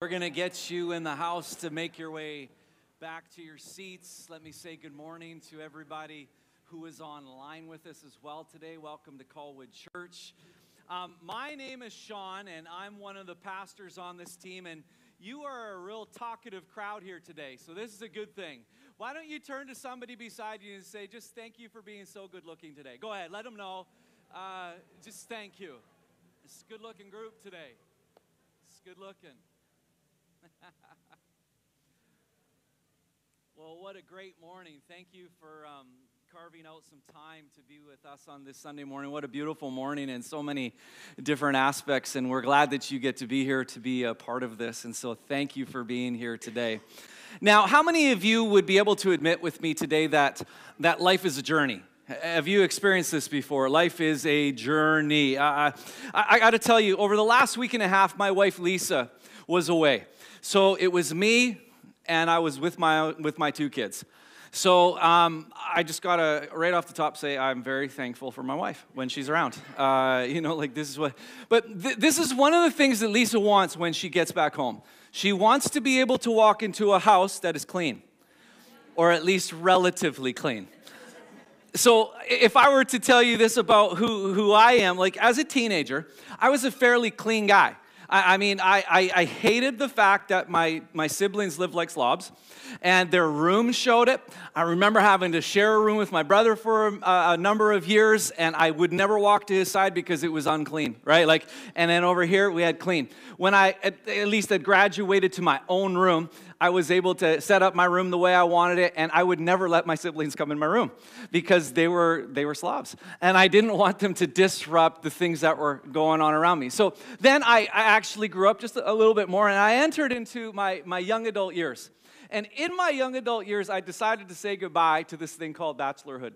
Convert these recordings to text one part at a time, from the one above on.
We're going to get you in the house to make your way back to your seats. Let me say good morning to everybody who is online with us as well today. Welcome to Colwood Church. Um, my name is Sean, and I'm one of the pastors on this team. And you are a real talkative crowd here today, so this is a good thing. Why don't you turn to somebody beside you and say, Just thank you for being so good looking today? Go ahead, let them know. Uh, just thank you. It's a good looking group today. It's good looking. well, what a great morning. Thank you for um, carving out some time to be with us on this Sunday morning. What a beautiful morning and so many different aspects. And we're glad that you get to be here to be a part of this. And so thank you for being here today. Now, how many of you would be able to admit with me today that, that life is a journey? Have you experienced this before? Life is a journey. I, I, I got to tell you, over the last week and a half, my wife Lisa was away. So it was me, and I was with my, with my two kids. So um, I just gotta right off the top say I'm very thankful for my wife when she's around. Uh, you know, like this is what. But th- this is one of the things that Lisa wants when she gets back home. She wants to be able to walk into a house that is clean, or at least relatively clean. So if I were to tell you this about who, who I am, like as a teenager, I was a fairly clean guy. I, I mean, I, I, I, hated the fact that my, my siblings lived like slobs and their room showed it. I remember having to share a room with my brother for a, a, number of years, and I would never walk to his side because it was unclean, right? Like, and then over here we had clean. When I at, at least had graduated to my own room, I was able to set up my room the way I wanted it, and I would never let my siblings come in my room because they were they were slobs, and I didn't want them to disrupt the things that were going on around me. So then I, I actually grew up just a little bit more, and I entered into my my young adult years. And in my young adult years, I decided to say goodbye to this thing called bachelorhood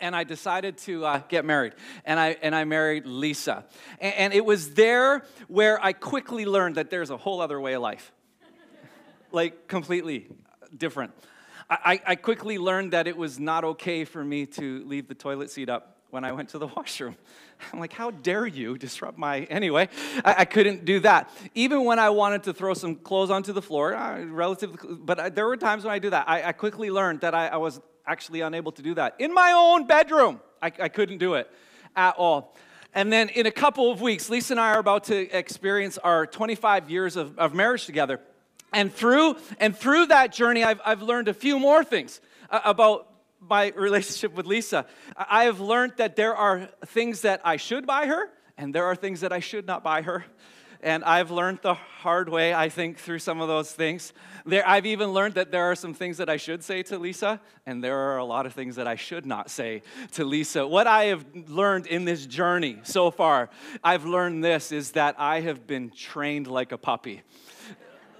and I decided to uh, get married. And I, and I married Lisa. And, and, it was there where I quickly learned that there's a whole other way of life like completely different. I, I quickly learned that it was not okay for me to leave the toilet seat up when I went to the washroom. I'm like, how dare you disrupt my. Anyway, I, I, couldn't do that. Even when I wanted to throw some clothes onto the floor, relatively, but I, there were times when I do that. I, I quickly learned that I, was actually unable to do that. In my own bedroom, I, I couldn't do it at all. And then in a couple of weeks, Lisa and I are about to experience our 25 years of, of marriage together. And through, and through that journey, I've, I've learned a few more things uh, about my relationship with Lisa. I have learned that there are things that I should buy her, and there are things that I should not buy her. And I've learned the hard way, I think, through some of those things. There, I've even learned that there are some things that I should say to Lisa, and there are a lot of things that I should not say to Lisa. What I have learned in this journey so far, I've learned this is that I have been trained like a puppy.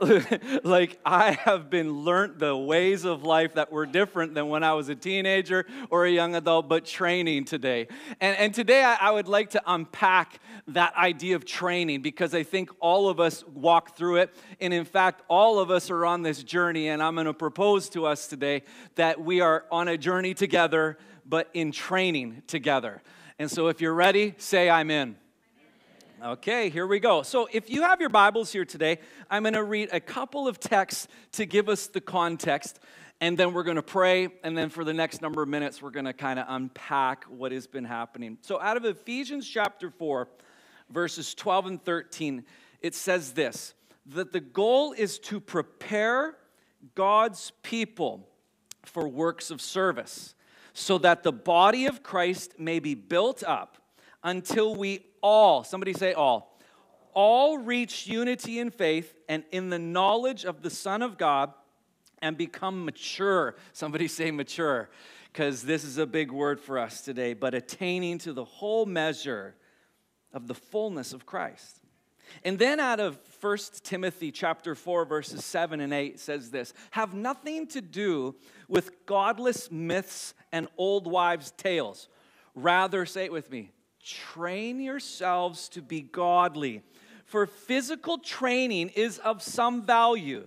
like I have been learnt the ways of life that were different than when I was a teenager or a young adult, but training today. And, and today I, I would like to unpack that idea of training because I think all of us walk through it. And in fact, all of us are on this journey. And I'm going to propose to us today that we are on a journey together, but in training together. And so if you're ready, say, I'm in. Okay, here we go. So, if you have your Bibles here today, I'm going to read a couple of texts to give us the context, and then we're going to pray. And then for the next number of minutes, we're going to kind of unpack what has been happening. So, out of Ephesians chapter 4, verses 12 and 13, it says this that the goal is to prepare God's people for works of service, so that the body of Christ may be built up until we all, somebody say all, all reach unity in faith and in the knowledge of the Son of God and become mature. Somebody say mature, because this is a big word for us today, but attaining to the whole measure of the fullness of Christ. And then out of 1 Timothy chapter 4 verses 7 and 8 says this, have nothing to do with godless myths and old wives' tales. Rather, say it with me, train yourselves to be godly. For physical training is of some value,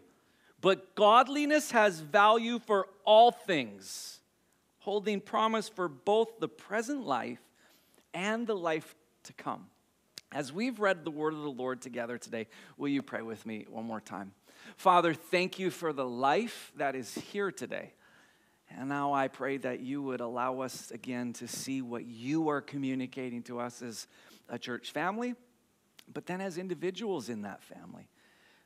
but godliness has value for all things, holding promise for both the present life and the life to come. As we've read the word of the Lord together today, will you pray with me one more time? Father, thank you for the life that is here today. And now I pray that you would allow us again to see what you are communicating to us as a church family, but then as individuals in that family.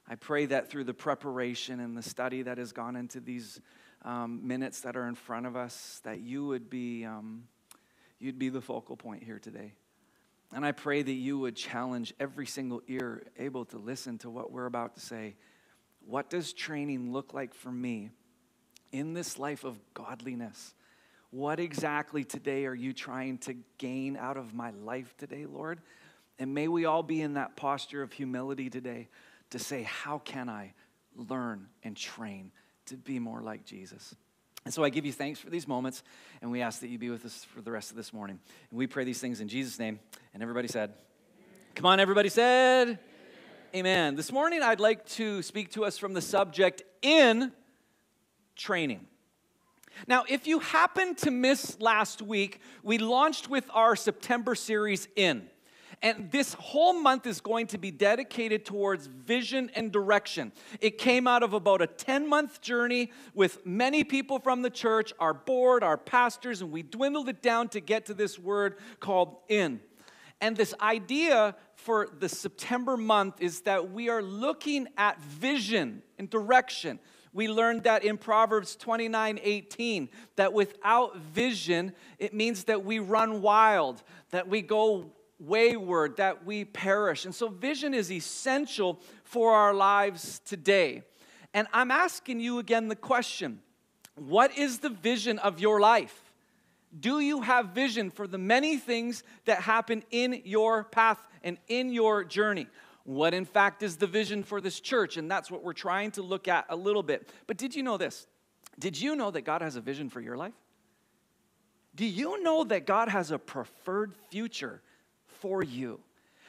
I pray that through the preparation and the study that has gone into these um, minutes that are in front of us, that you would be, um, you'd be the focal point here today. And I pray that you would challenge every single ear able to listen to what we're about to say. What does training look like for me in this life of godliness? What exactly today are you trying to gain out of my life today, Lord? And may we all be in that posture of humility today to say, How can I learn and train to be more like Jesus? And so I give you thanks for these moments, and we ask that you be with us for the rest of this morning. And we pray these things in Jesus' name. And everybody said, Come on, everybody said, Amen. Amen. This morning I'd like to speak to us from the subject in training. Now, if you happened to miss last week, we launched with our September series in. And this whole month is going to be dedicated towards vision and direction. It came out of about a 10 month journey with many people from the church, our board, our pastors, and we dwindled it down to get to this word called in. And this idea for the September month is that we are looking at vision and direction. We learned that in Proverbs 29 18, that without vision, it means that we run wild, that we go wayward, that we perish. And so, vision is essential for our lives today. And I'm asking you again the question what is the vision of your life? Do you have vision for the many things that happen in your path and in your journey? What, in fact, is the vision for this church? And that's what we're trying to look at a little bit. But did you know this? Did you know that God has a vision for your life? Do you know that God has a preferred future for you.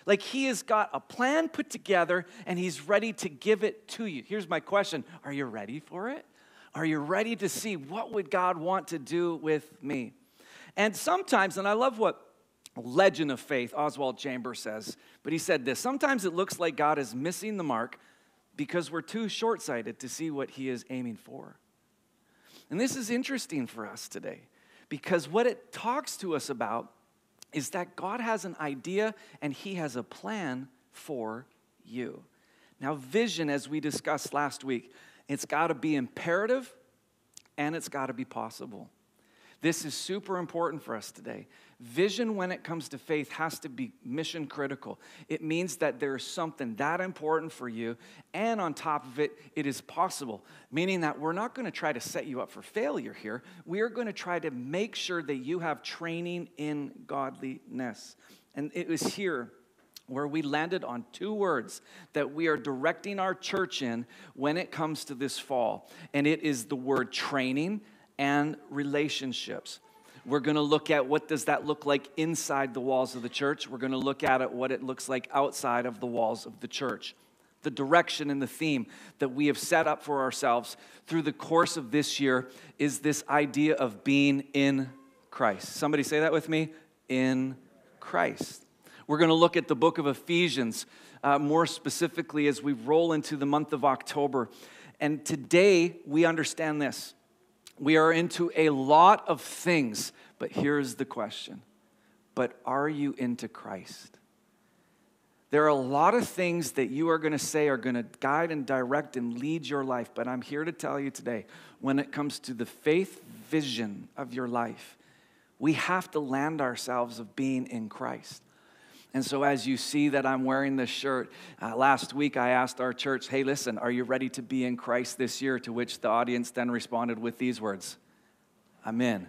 Like he has got a plan put together and he's ready to give it to you. Here's my question Are you ready for it? Are you ready to see what would God want to do with me? And sometimes, and I love what legend of faith Oswald Chambers says, but he said this sometimes it looks like God is missing the mark because we're too short sighted to see what he is aiming for. And this is interesting for us today because what it talks to us about is that God has an idea and He has a plan for you. Now, vision, as we discussed last week, it's got to be imperative and it's got to be possible. This is super important for us today. Vision, when it comes to faith, has to be mission critical. It means that there's something that important for you, and on top of it, it is possible, meaning that we're not going to try to set you up for failure here. We are going to try to make sure that you have training in godliness. And it was here where we landed on two words that we are directing our church in when it comes to this fall. And it is the word training and relationships. We're going to look at what does that look like inside the walls of the church. We're going to look at it what it looks like outside of the walls of the church. The direction and the theme that we have set up for ourselves through the course of this year is this idea of being in Christ. Somebody say that with me in Christ. We're going to look at the book of Ephesians uh, more specifically as we roll into the month of October. And today we understand this we are into a lot of things, but here's the question But are you into Christ? There are a lot of things that you are going to say are going to guide and direct and lead your life, but I'm here to tell you today when it comes to the faith vision of your life, we have to land ourselves of being in Christ. And so, as you see that I'm wearing this shirt, uh, last week I asked our church, hey, listen, are you ready to be in Christ this year? To which the audience then responded with these words I'm in.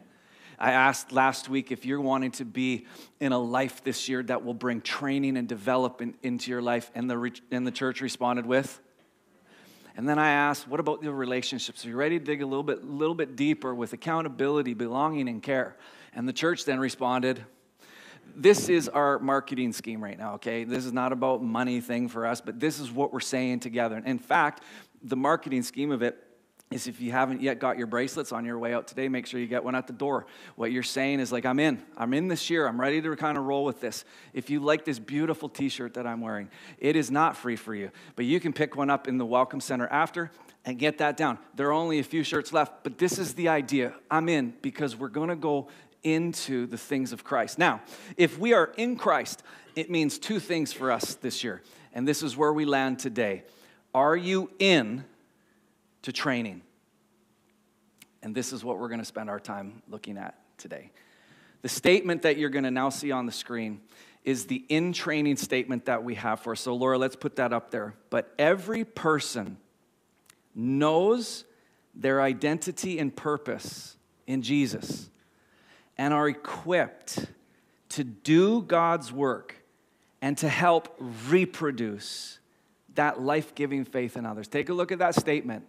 I asked last week if you're wanting to be in a life this year that will bring training and development into your life, and the, re- and the church responded with, and then I asked, what about the relationships? Are you ready to dig a little bit, little bit deeper with accountability, belonging, and care? And the church then responded, this is our marketing scheme right now, okay? This is not about money thing for us, but this is what we're saying together. in fact, the marketing scheme of it is if you haven't yet got your bracelets on your way out today, make sure you get one at the door. What you're saying is like, I'm in. I'm in this year. I'm ready to kind of roll with this. If you like this beautiful t shirt that I'm wearing, it is not free for you, but you can pick one up in the Welcome Center after and get that down. There are only a few shirts left, but this is the idea. I'm in because we're going to go into the things of Christ. Now, if we are in Christ, it means two things for us this year, and this is where we land today. Are you in to training. And this is what we're going to spend our time looking at today. The statement that you're going to now see on the screen is the in training statement that we have for. us. So, Laura, let's put that up there. But every person knows their identity and purpose in Jesus and are equipped to do God's work and to help reproduce that life giving faith in others. Take a look at that statement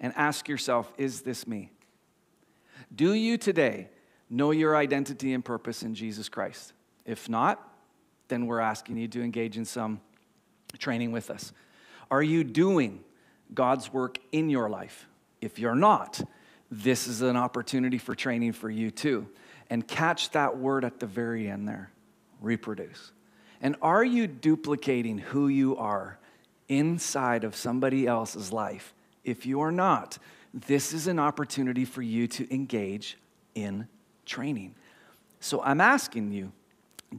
and ask yourself is this me? Do you today know your identity and purpose in Jesus Christ? If not, then we're asking you to engage in some training with us. Are you doing God's work in your life? If you're not, this is an opportunity for training for you too. And catch that word at the very end there reproduce. And are you duplicating who you are inside of somebody else's life if you are not, this is an opportunity for you to engage in training. So I'm asking you,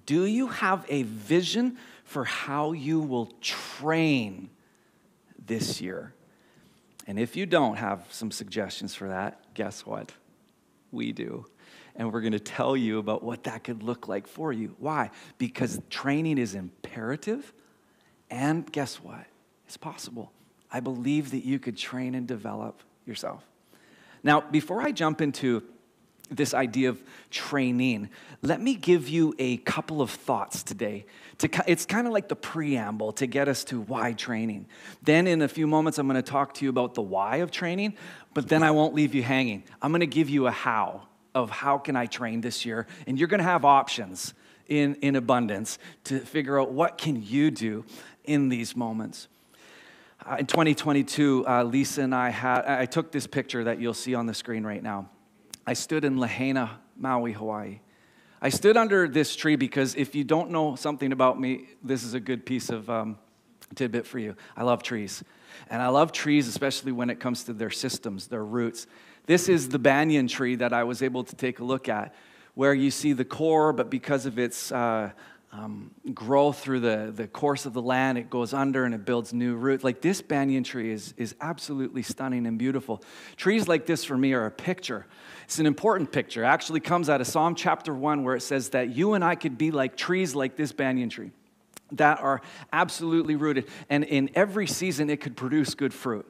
do you have a vision for how you will train this year? And if you don't have some suggestions for that, guess what? We do. And we're going to tell you about what that could look like for you. Why? Because training is imperative. And guess what? It's possible. I believe that you could train and develop yourself. Now, before I jump into this idea of training, let me give you a couple of thoughts today. To, it's kind of like the preamble to get us to why training. Then, in a few moments, I'm going to talk to you about the why of training, but then I won't leave you hanging. I'm going to give you a how of how can I train this year, and you're going to have options in, in abundance to figure out what can you do in these moments. Uh, in 2022, uh, Lisa and I had, I took this picture that you'll see on the screen right now. I stood in Lahaina, Maui, Hawaii. I stood under this tree because if you don't know something about me, this is a good piece of um, tidbit for you. I love trees. And I love trees, especially when it comes to their systems, their roots. This is the banyan tree that I was able to take a look at, where you see the core, but because of its uh, um, grow through the, the course of the land. It goes under and it builds new roots. Like this banyan tree is, is absolutely stunning and beautiful. Trees like this for me are a picture. It's an important picture. It actually comes out of Psalm chapter 1 where it says that you and I could be like trees like this banyan tree that are absolutely rooted. And in every season, it could produce good fruit.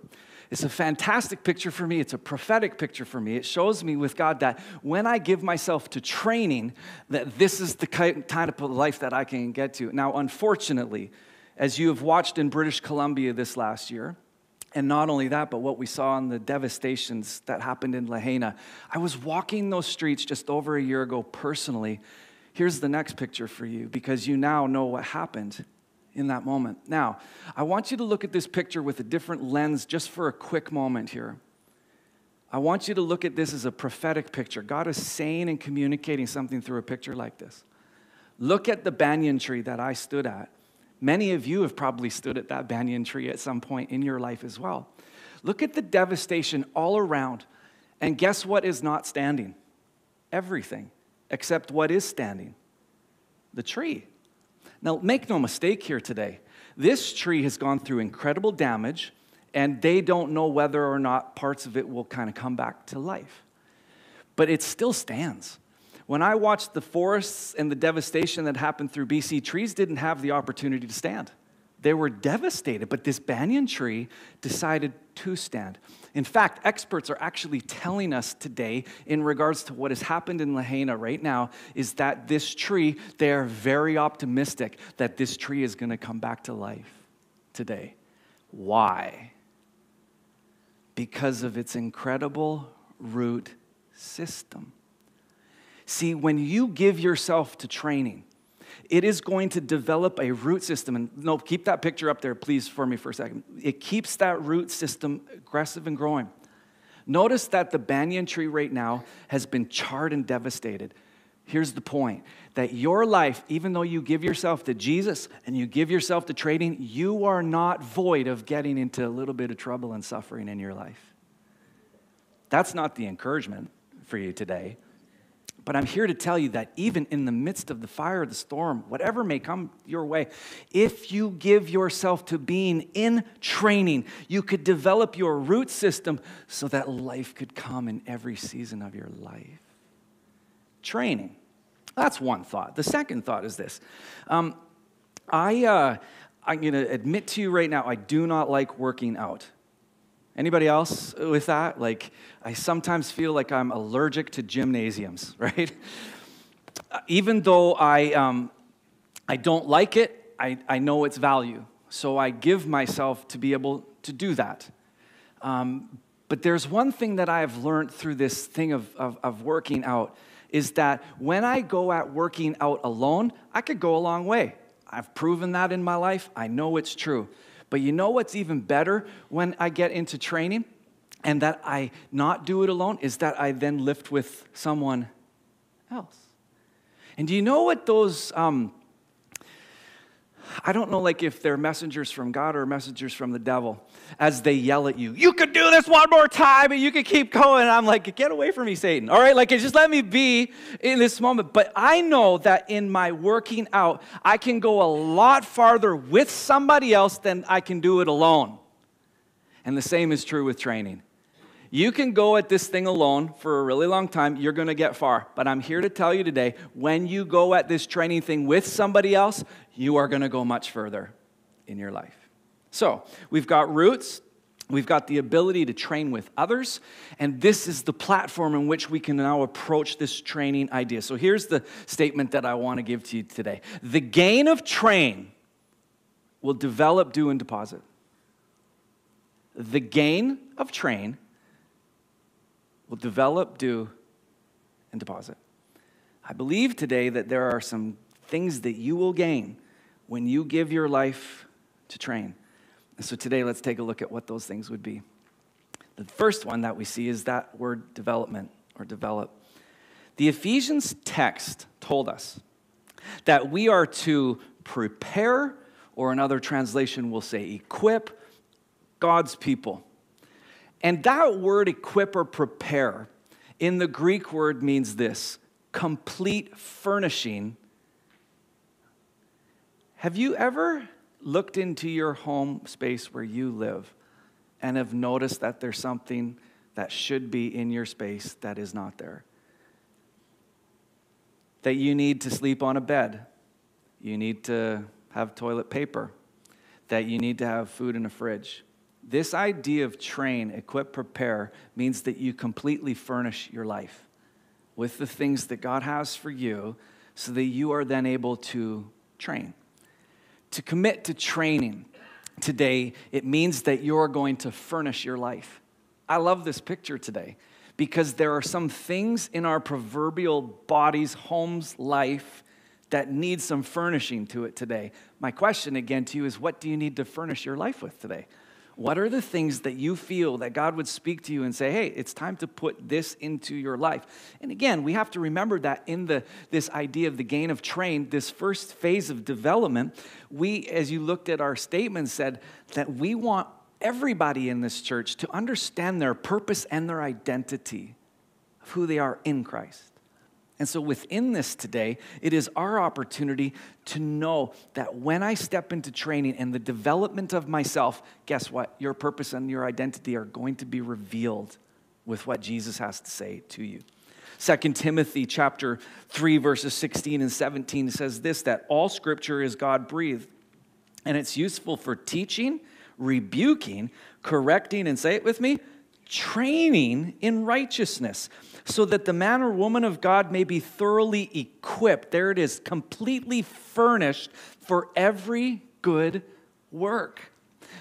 It's a fantastic picture for me. It's a prophetic picture for me. It shows me with God that when I give myself to training, that this is the kind of life that I can get to. Now, unfortunately, as you have watched in British Columbia this last year, and not only that, but what we saw in the devastations that happened in Lahaina, I was walking those streets just over a year ago personally. Here's the next picture for you because you now know what happened in that moment. Now, I want you to look at this picture with a different lens just for a quick moment here. I want you to look at this as a prophetic picture. God is saying and communicating something through a picture like this. Look at the banyan tree that I stood at. Many of you have probably stood at that banyan tree at some point in your life as well. Look at the devastation all around. And guess what is not standing? Everything, except what is standing? The tree. Now, make no mistake here today. This tree has gone through incredible damage, and they don't know whether or not parts of it will kind of come back to life. But it still stands. When I watched the forests and the devastation that happened through BC, trees didn't have the opportunity to stand. They were devastated, but this banyan tree decided to stand. In fact, experts are actually telling us today, in regards to what has happened in Lahaina right now, is that this tree, they are very optimistic that this tree is going to come back to life today. Why? Because of its incredible root system. See, when you give yourself to training, it is going to develop a root system. And no, keep that picture up there, please, for me for a second. It keeps that root system aggressive and growing. Notice that the banyan tree right now has been charred and devastated. Here's the point that your life, even though you give yourself to Jesus and you give yourself to trading, you are not void of getting into a little bit of trouble and suffering in your life. That's not the encouragement for you today. But I'm here to tell you that even in the midst of the fire the storm, whatever may come your way, if you give yourself to being in training, you could develop your root system so that life could come in every season of your life. Training. That's one thought. The second thought is this. Um, I, uh, I'm going to admit to you right now, I do not like working out. Anybody else with that? Like, I sometimes feel like I'm allergic to gymnasiums, right? Even though I, um, I don't like it, I, I know its value. So I give myself to be able to do that. Um, but there's one thing that I've learned through this thing of, of, of working out is that when I go at working out alone, I could go a long way. I've proven that in my life. I know it's true. But you know what's even better when I get into training and that I not do it alone is that I then lift with someone else. And do you know what those um, I don't know like if they're messengers from God or messengers from the devil as they yell at you. You could do this one more time and you could keep going. And I'm like, get away from me, Satan. All right, like just let me be in this moment. But I know that in my working out, I can go a lot farther with somebody else than I can do it alone. And the same is true with training. You can go at this thing alone for a really long time, you're going to get far. But I'm here to tell you today when you go at this training thing with somebody else, you are going to go much further in your life. So, we've got roots, We've got the ability to train with others, and this is the platform in which we can now approach this training idea. So here's the statement that I want to give to you today The gain of train will develop, do, and deposit. The gain of train will develop, do, and deposit. I believe today that there are some things that you will gain when you give your life to train. And so today, let's take a look at what those things would be. The first one that we see is that word development or develop. The Ephesians text told us that we are to prepare, or another translation will say equip, God's people. And that word equip or prepare in the Greek word means this complete furnishing. Have you ever looked into your home space where you live and have noticed that there's something that should be in your space that is not there? That you need to sleep on a bed, you need to have toilet paper, that you need to have food in a fridge this idea of train, equip, prepare means that you completely furnish your life with the things that God has for you so that you are then able to train. To commit to training today, it means that you're going to furnish your life. I love this picture today because there are some things in our proverbial bodies, homes, life that need some furnishing to it today. My question again to you is what do you need to furnish your life with today? What are the things that you feel that God would speak to you and say, hey, it's time to put this into your life? And again, we have to remember that in the, this idea of the gain of train, this first phase of development, we, as you looked at our statement, said that we want everybody in this church to understand their purpose and their identity of who they are in Christ. And so, within this today, it is our opportunity to know that when I step into training and the development of myself, guess what? Your purpose and your identity are going to be revealed with what Jesus has to say to you. 2 Timothy chapter 3 verses 16 and 17 says this that all scripture is God breathed and it's useful for teaching, rebuking, correcting and say it with me, training in righteousness so that the man or woman of God may be thoroughly equipped. There it is, completely furnished for every good work.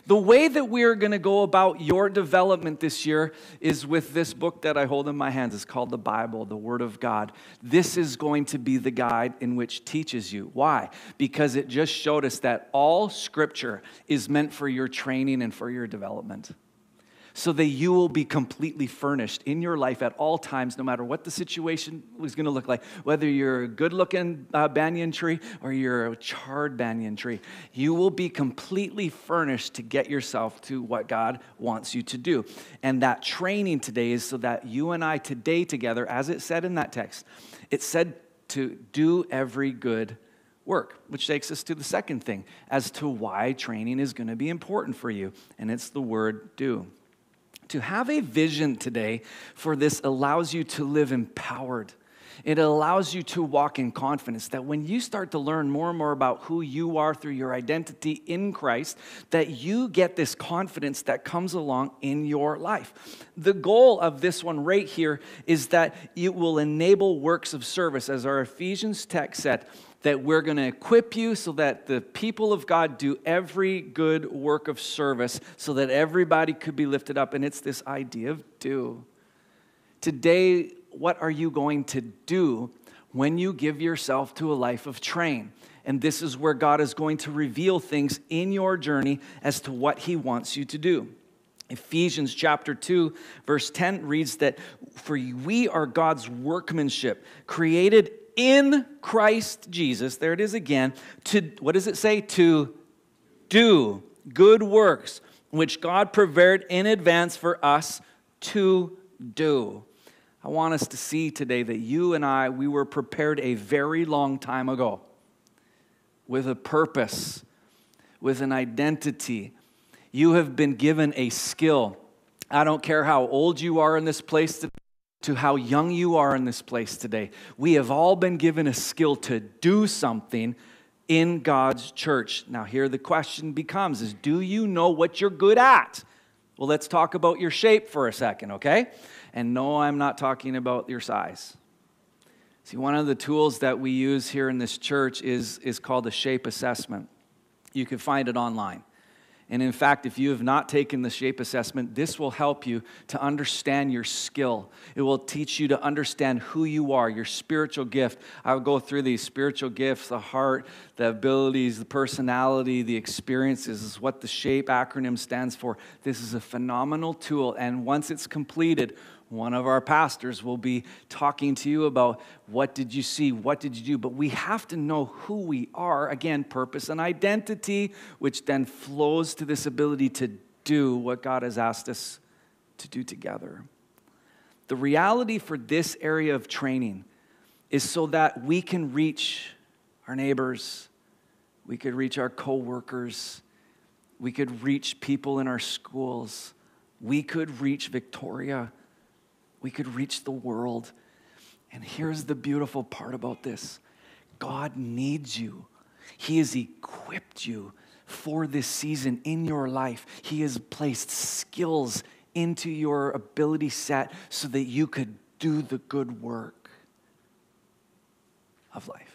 The way that we are going to go about your development this year is with this book that I hold in my hands. It's called the Bible, the Word of God. This is going to be the guide in which teaches you. Why? Because it just showed us that all scripture is meant for your training and for your development. So that you will be completely furnished in your life at all times, no matter what the situation is going to look like. Whether you're a good looking uh, banyan tree or you're a charred banyan tree, you will be completely furnished to get yourself to what God wants you to do. And that training today is so that you and I today together, as it said in that text, it said to do every good work, which takes us to the second thing as to why training is going to be important for you, and it's the word do. To have a vision today for this allows you to live empowered. It allows you to walk in confidence that when you start to learn more and more about who you are through your identity in Christ, that you get this confidence that comes along in your life. The goal of this one right here is that it will enable works of service, as our Ephesians text said that we're going to equip you so that the people of God do every good work of service so that everybody could be lifted up. And it's this idea of do. Today, what are you going to do when you give yourself to a life of train? And this is where God is going to reveal things in your journey as to what He wants you to do. Ephesians chapter 2, verse 10 reads that, For we are God's workmanship, created in Christ Jesus, there it is again, to, what does it say? To do good works, which God prepared in advance for us to do. I want us to see today that you and I, we were prepared a very long time ago with a purpose, with an identity. You have been given a skill. I don't care how old you are in this place today to how young you are in this place today. We have all been given a skill to do something in God's church. Now here the question becomes is do you know what you're good at? Well, let's talk about your shape for a second, okay? And no, I'm not talking about your size. See, one of the tools that we use here in this church is, is called a shape assessment. You can find it online. And in fact, if you have not taken the shape assessment, this will help you to understand your skill. It will teach you to understand who you are, your spiritual gift. I'll go through these spiritual gifts the heart, the abilities, the personality, the experiences, is what the SHAPE acronym stands for. This is a phenomenal tool. And once it's completed, one of our pastors will be talking to you about what did you see, what did you do. But we have to know who we are again, purpose and identity, which then flows to this ability to do what God has asked us to do together. The reality for this area of training is so that we can reach our neighbors, we could reach our coworkers, we could reach people in our schools, we could reach Victoria we could reach the world. And here's the beautiful part about this God needs you, He has equipped you for this season in your life. He has placed skills into your ability set so that you could do the good work of life.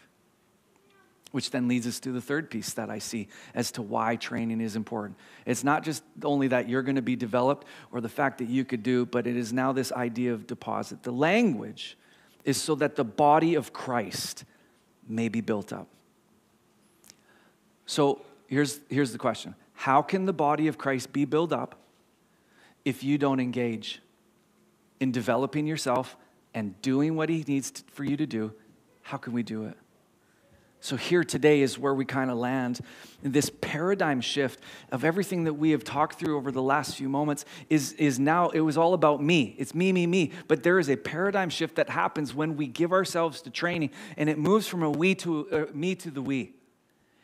Which then leads us to the third piece that I see as to why training is important. It's not just only that you're going to be developed or the fact that you could do, but it is now this idea of deposit. The language is so that the body of Christ may be built up. So here's, here's the question How can the body of Christ be built up if you don't engage in developing yourself and doing what He needs for you to do? How can we do it? So, here today is where we kind of land. This paradigm shift of everything that we have talked through over the last few moments is, is now, it was all about me. It's me, me, me. But there is a paradigm shift that happens when we give ourselves to training, and it moves from a we to uh, me to the we.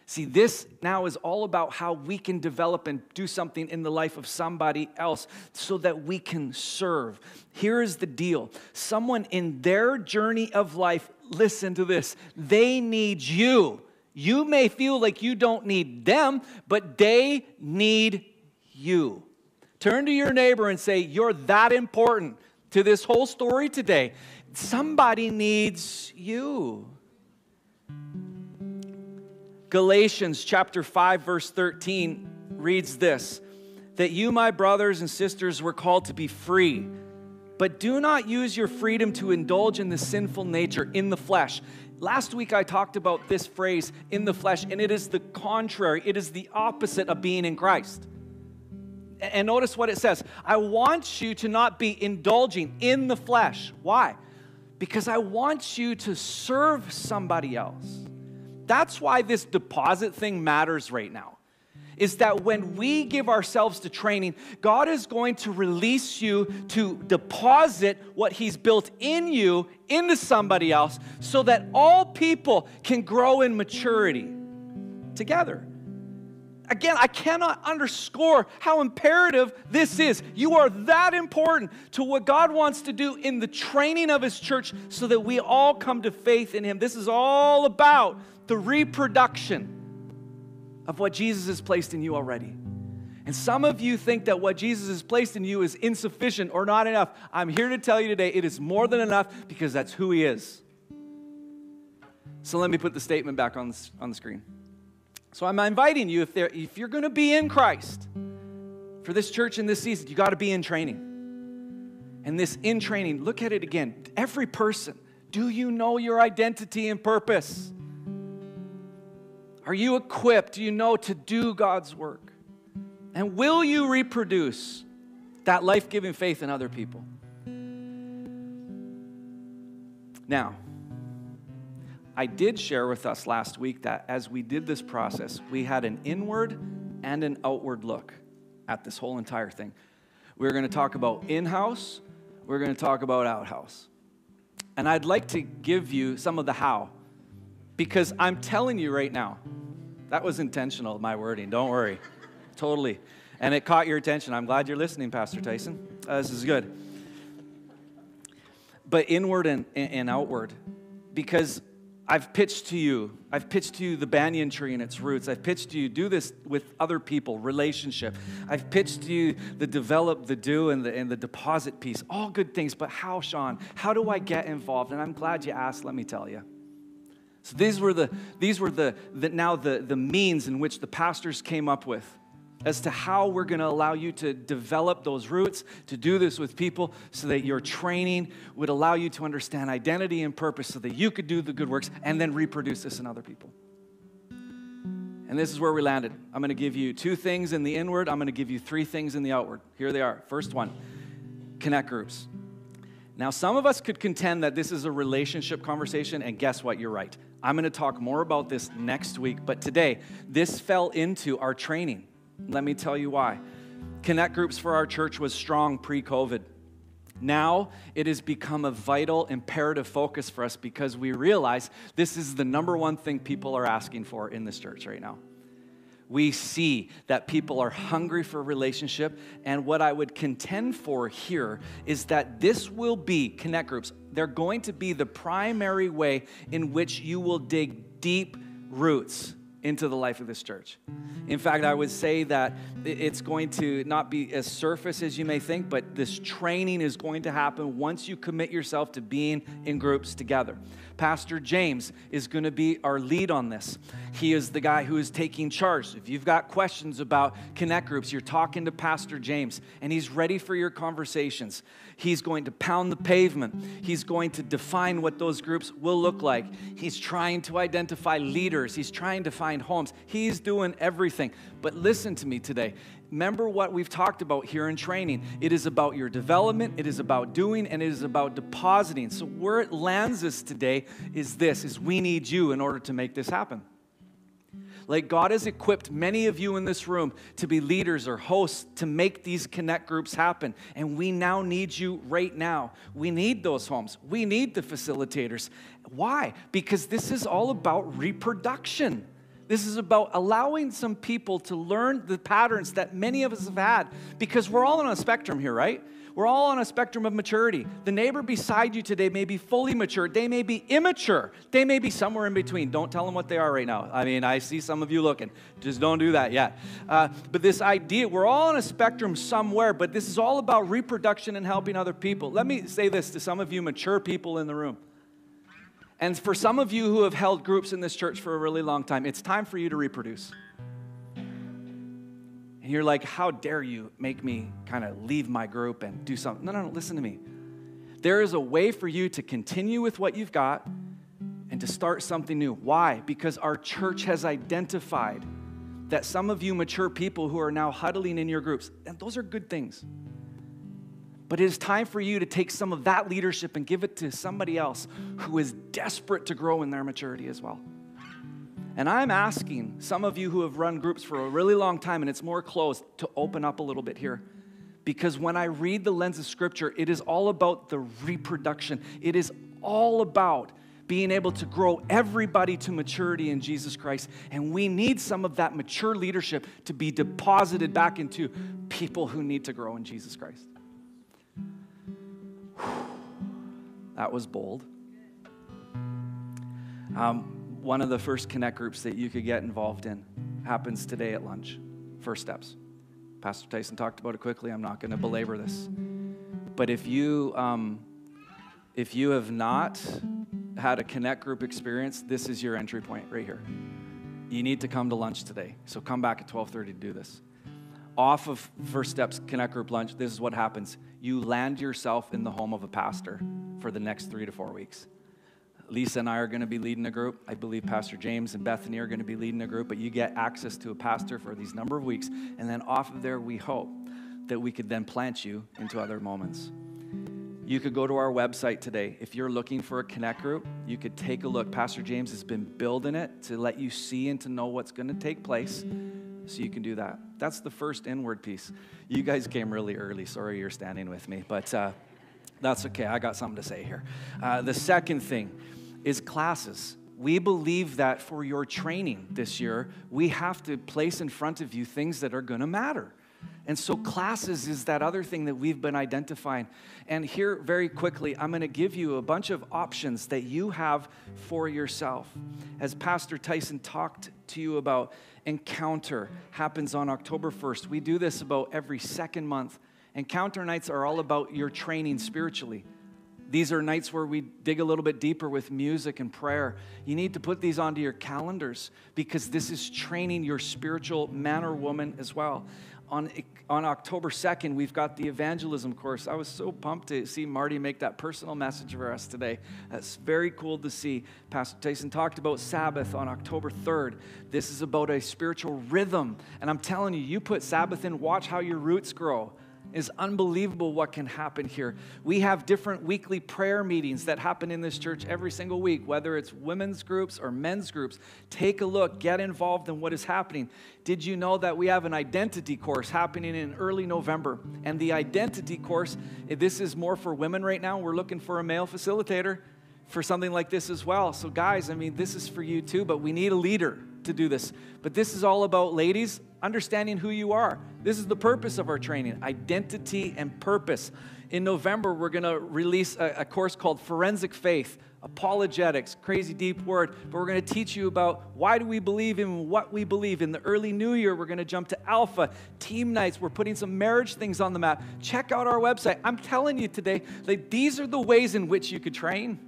See, this now is all about how we can develop and do something in the life of somebody else so that we can serve. Here is the deal someone in their journey of life, listen to this, they need you. You may feel like you don't need them, but they need you. Turn to your neighbor and say, You're that important to this whole story today. Somebody needs you. Galatians chapter 5 verse 13 reads this that you my brothers and sisters were called to be free but do not use your freedom to indulge in the sinful nature in the flesh. Last week I talked about this phrase in the flesh and it is the contrary it is the opposite of being in Christ. And notice what it says I want you to not be indulging in the flesh. Why? Because I want you to serve somebody else. That's why this deposit thing matters right now is that when we give ourselves to training, God is going to release you to deposit what He's built in you into somebody else so that all people can grow in maturity together. Again, I cannot underscore how imperative this is. You are that important to what God wants to do in the training of His church so that we all come to faith in Him. This is all about the reproduction of what Jesus has placed in you already. And some of you think that what Jesus has placed in you is insufficient or not enough. I'm here to tell you today it is more than enough because that's who He is. So let me put the statement back on the, on the screen. So I'm inviting you, if, there, if you're going to be in Christ for this church in this season, you got to be in training. And this in training, look at it again. Every person, do you know your identity and purpose? Are you equipped, do you know, to do God's work? And will you reproduce that life giving faith in other people? Now, I did share with us last week that as we did this process, we had an inward and an outward look at this whole entire thing. We're going to talk about in house, we're going to talk about out house. And I'd like to give you some of the how because I'm telling you right now, that was intentional, my wording. Don't worry. totally. And it caught your attention. I'm glad you're listening, Pastor Tyson. Uh, this is good. But inward and, and outward, because I've pitched to you, I've pitched to you the banyan tree and its roots. I've pitched to you, do this with other people, relationship. I've pitched to you the develop, the do, and the, and the deposit piece. All good things, but how, Sean? How do I get involved? And I'm glad you asked, let me tell you. So these were the these were the, the now the, the means in which the pastors came up with as to how we're going to allow you to develop those roots, to do this with people so that your training would allow you to understand identity and purpose so that you could do the good works and then reproduce this in other people. And this is where we landed. I'm going to give you two things in the inward, I'm going to give you three things in the outward. Here they are. First one connect groups. Now, some of us could contend that this is a relationship conversation, and guess what? You're right. I'm going to talk more about this next week, but today, this fell into our training. Let me tell you why. Connect groups for our church was strong pre COVID. Now it has become a vital, imperative focus for us because we realize this is the number one thing people are asking for in this church right now we see that people are hungry for relationship. And what I would contend for here is that this will be connect groups. They're going to be the primary way in which you will dig deep roots into the life of this church. In fact, I would say that it's going to not be as surface as you may think, but this training is going to happen once you commit yourself to being in groups together. Pastor James is going to be our lead on this. He is the guy who is taking charge. If you've got questions about connect groups, you're talking to Pastor James, and he's ready for your conversations. He's going to pound the pavement. He's going to define what those groups will look like. He's trying to identify leaders. He's trying to find homes. He's doing everything. But listen to me today remember what we've talked about here in training. It is about your development, it is about doing, and it is about depositing. So where it lands us today is this is we need you in order to make this happen. Like God has equipped many of you in this room to be leaders or hosts to make these connect groups happen. And we now need you right now. We need those homes. We need the facilitators. Why? Because this is all about reproduction. This is about allowing some people to learn the patterns that many of us have had because we're all on a spectrum here, right? We're all on a spectrum of maturity. The neighbor beside you today may be fully mature, they may be immature, they may be somewhere in between. Don't tell them what they are right now. I mean, I see some of you looking. Just don't do that yet. Uh, but this idea, we're all on a spectrum somewhere, but this is all about reproduction and helping other people. Let me say this to some of you mature people in the room. And for some of you who have held groups in this church for a really long time, it's time for you to reproduce. And you're like, how dare you make me kind of leave my group and do something? No, no, no, listen to me. There is a way for you to continue with what you've got and to start something new. Why? Because our church has identified that some of you mature people who are now huddling in your groups, and those are good things. But it is time for you to take some of that leadership and give it to somebody else who is desperate to grow in their maturity as well. And I'm asking some of you who have run groups for a really long time and it's more closed to open up a little bit here. Because when I read the lens of Scripture, it is all about the reproduction. It is all about being able to grow everybody to maturity in Jesus Christ. And we need some of that mature leadership to be deposited back into people who need to grow in Jesus Christ. That was bold. Um, one of the first connect groups that you could get involved in happens today at lunch. First steps. Pastor Tyson talked about it quickly. I'm not going to belabor this. But if you um, if you have not had a connect group experience, this is your entry point right here. You need to come to lunch today. So come back at 12:30 to do this. Off of First Steps Connect Group lunch, this is what happens. You land yourself in the home of a pastor for the next 3 to 4 weeks. Lisa and I are going to be leading a group. I believe Pastor James and Bethany are going to be leading a group, but you get access to a pastor for these number of weeks. And then off of there, we hope that we could then plant you into other moments. You could go to our website today. If you're looking for a connect group, you could take a look. Pastor James has been building it to let you see and to know what's going to take place. So you can do that. That's the first inward piece. You guys came really early. Sorry you're standing with me, but uh, that's okay. I got something to say here. Uh, the second thing is classes. We believe that for your training this year, we have to place in front of you things that are going to matter. And so, classes is that other thing that we've been identifying. And here, very quickly, I'm going to give you a bunch of options that you have for yourself. As Pastor Tyson talked to you about, Encounter happens on October 1st. We do this about every second month. Encounter nights are all about your training spiritually. These are nights where we dig a little bit deeper with music and prayer. You need to put these onto your calendars because this is training your spiritual man or woman as well on, on October 2nd, we've got the evangelism course. I was so pumped to see Marty make that personal message for us today. That's very cool to see. Pastor Tyson talked about Sabbath on October 3rd. This is about a spiritual rhythm. And I'm telling you, you put Sabbath in, watch how your roots grow is unbelievable what can happen here. We have different weekly prayer meetings that happen in this church every single week, whether it's women's groups or men's groups. Take a look, get involved in what is happening. Did you know that we have an identity course happening in early November? And the identity course, this is more for women right now. We're looking for a male facilitator for something like this as well. So, guys, I mean, this is for you too, but we need a leader to do this. But this is all about, ladies, understanding who you are. This is the purpose of our training identity and purpose. In November, we're going to release a, a, course called Forensic Faith, Apologetics, crazy deep word, but we're going to teach you about why do we believe in what we believe. In the early new year, we're going to jump to Alpha, team nights. We're putting some marriage things on the map. Check out our website. I'm telling you today, like, these are the ways in which you could train.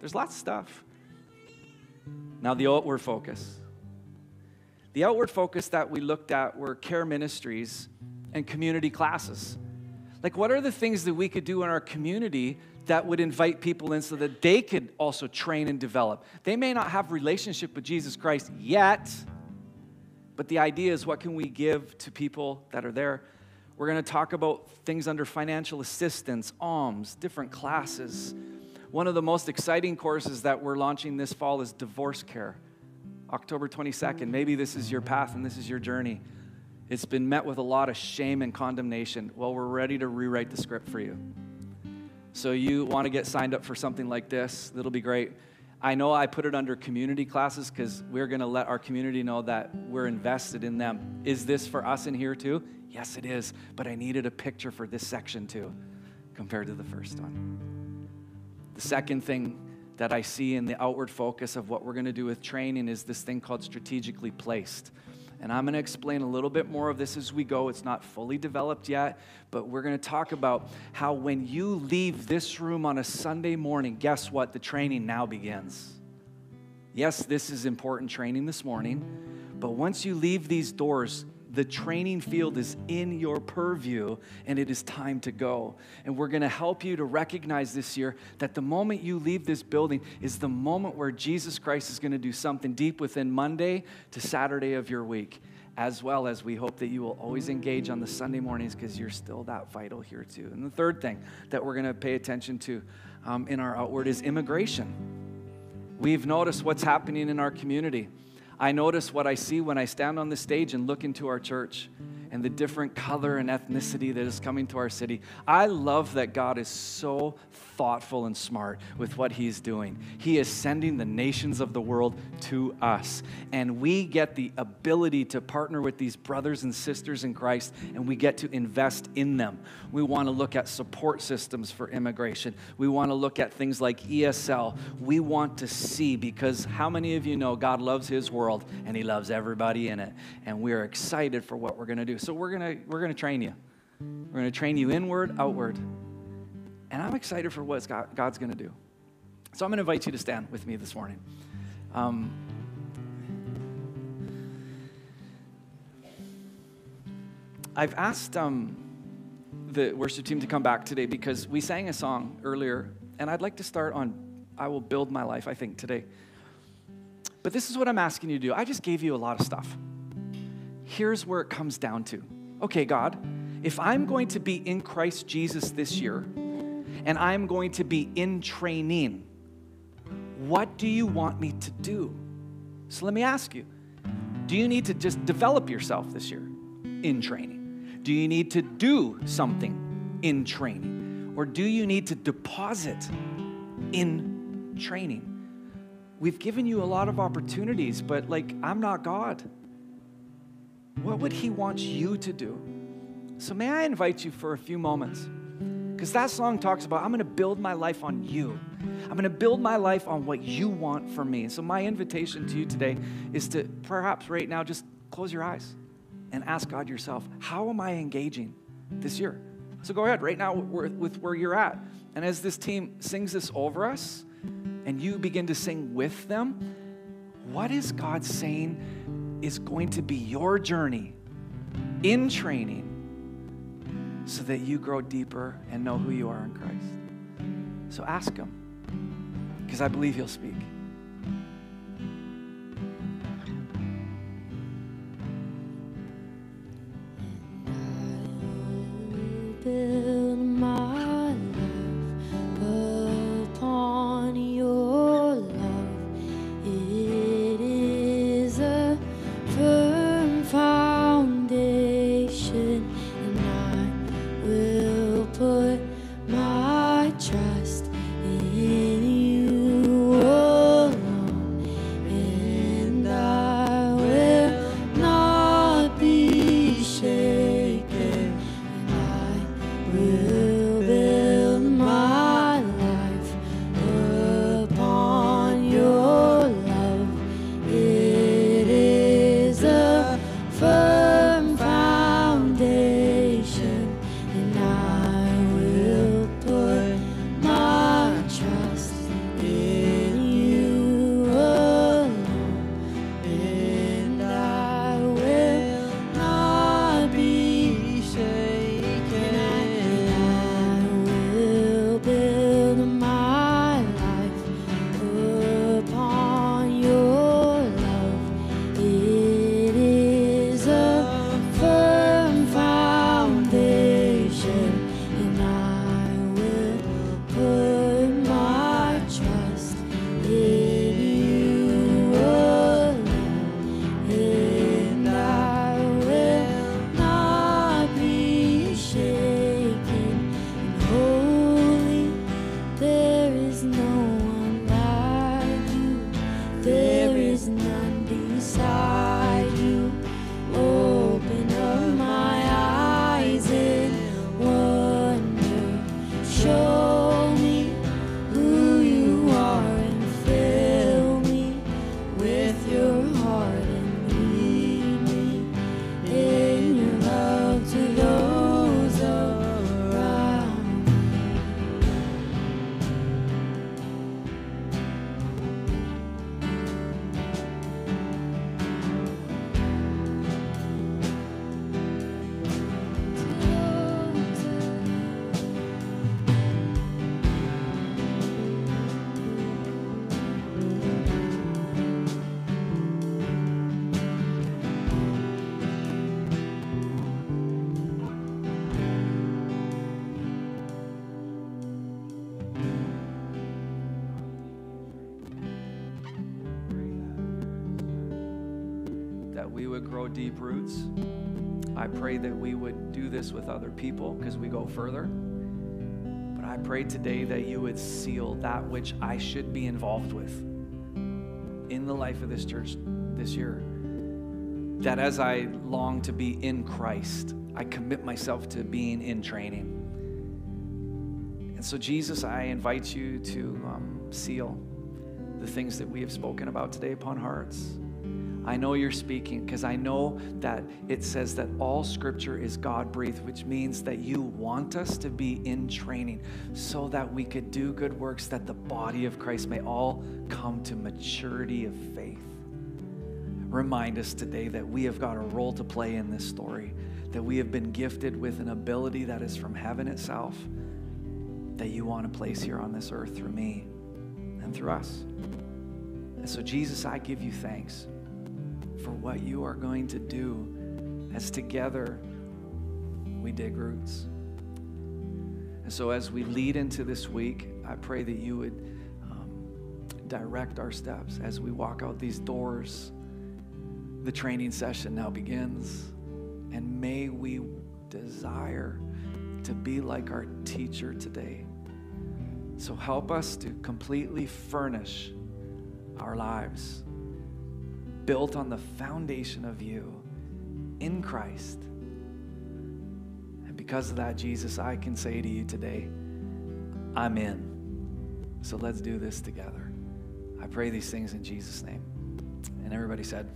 There's lots of stuff. Now, the outward focus. The outward focus that we looked at were care ministries and community classes. Like, what are the things that we could do in our community that would invite people in so that they could also train and develop? They may not have relationship with Jesus Christ yet, but the idea is what can we give to people that are there? We're going to talk about things under financial assistance, alms, different classes. One of the most exciting courses that we're launching this fall is divorce care. October 22nd. Maybe this is your path and this is your journey. It's been met with a lot of shame and condemnation. Well, we're ready to rewrite the script for you. So, you want to get signed up for something like this? That'll be great. I know I put it under community classes because we're going to let our community know that we're invested in them. Is this for us in here too? Yes, it is. But I needed a picture for this section too, compared to the first one. The second thing that I see in the outward focus of what we're going to do with training is this thing called strategically placed. And I'm going to explain a little bit more of this as we go. It's not fully developed yet, but we're going to talk about how when you leave this room on a Sunday morning, guess what? The training now begins. Yes, this is important training this morning, but once you leave these doors, the training field is in your purview and it is time to go. And we're going to help you to recognize this year that the moment you leave this building is the moment where Jesus Christ is going to do something deep within Monday to Saturday of your week. as well as we hope that you will always engage on the Sunday mornings because you're still that vital here too. And the third thing that we're going to pay attention to um, in our outward is immigration. We've noticed what's happening in our community. I notice what I see when I stand on the stage and look into our church and the different color and ethnicity that is coming to our city. I love that God is so thoughtful and smart with what He's doing. He is sending the nations of the world to us, and we get the ability to partner with these brothers and sisters in Christ, and we get to invest in them. We want to look at support systems for immigration. We want to look at things like ESL. We want to see because how many of you know God loves His world and He loves everybody in it, and we are excited for what we're going to do. So we're to we're to train you. We're to train you inward, outward. And I'm excited for what God's to do. So I'm to invite you to stand with me this morning. Um, I've asked um, the worship team to come back today because we sang a song earlier, and I'd like to start on I Will Build My Life, I think, today. But this is what I'm asking you to do. I just gave you a lot of stuff. Here's where it comes down to okay, God, if I'm going to be in Christ Jesus this year, and I'm going to be in training. What do you want me to do? So let me ask you do you need to just develop yourself this year in training? Do you need to do something in training? Or do you need to deposit in training? We've given you a lot of opportunities, but like, I'm not God. What would He want you to do? So, may I invite you for a few moments? Because that song talks about, I'm going to build my life on you. I'm going to build my life on what you want for me. So, my invitation to you today is to perhaps right now just close your eyes and ask God yourself, how am I engaging this year? So, go ahead right now with where you're at. And as this team sings this over us and you begin to sing with them, what is God saying is going to be your journey in training? so that you grow deeper and know who you are in Christ. So ask Him, because I believe He'll speak. build my pray that we would do this with other people because we go further. But I pray today that you would seal that which I should be involved with in the life of this church this year. That as I long to be in Christ, I commit myself to being in training. And so, Jesus, I invite you to um, seal the things that we have spoken about today upon hearts. I know you're speaking because I know that it says that all scripture is God breathed, which means that you want us to be in training so that we could do good works, that the body of Christ may all come to maturity of faith. Remind us today that we have got a role to play in this story, that we have been gifted with an ability that is from heaven itself, that you want to place here on this earth through me and through us. And so, Jesus, I give you thanks for what you are going to do as together we dig roots. And so, as we lead into this week, I pray that you would um, direct our steps as we walk out these doors. The training session now begins. And may we desire to be like our teacher today. So help us to completely furnish our lives built on the foundation of you in Christ. And because of that, Jesus, I can say to you today, I'm in. So let's do this together. I pray these things in Jesus' name. And everybody said,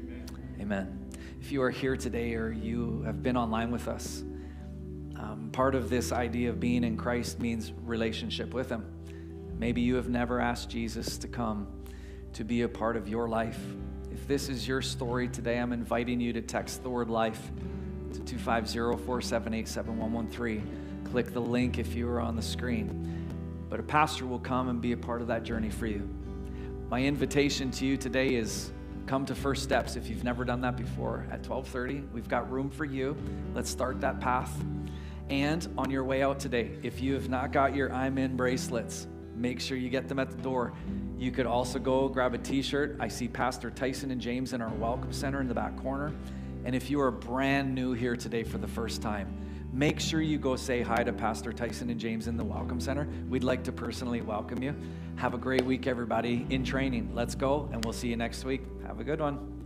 Amen. Amen. If you are here today or you have been online with us, um, part of this idea of being in Christ means relationship with Him. Maybe you have never asked Jesus to come to be a part of your life. This is your story today, I'm inviting you to text the word life to 250 478 7113. Click the link if you are on the screen. But a pastor will come and be a part of that journey for you. My invitation to you today is come to First Steps if you've never done that before at 12:30. We've got room for you. Let's start that path. And on your way out today, if you have not got your I'm in bracelets, make sure you get them at the door. You could also go grab a t shirt. I see Pastor Tyson and James in our Welcome Center in the back corner. And if you are brand new here today for the first time, make sure you go say hi to Pastor Tyson and James in the Welcome Center. We'd like to personally welcome you. Have a great week, everybody, in training. Let's go, and we'll see you next week. Have a good one.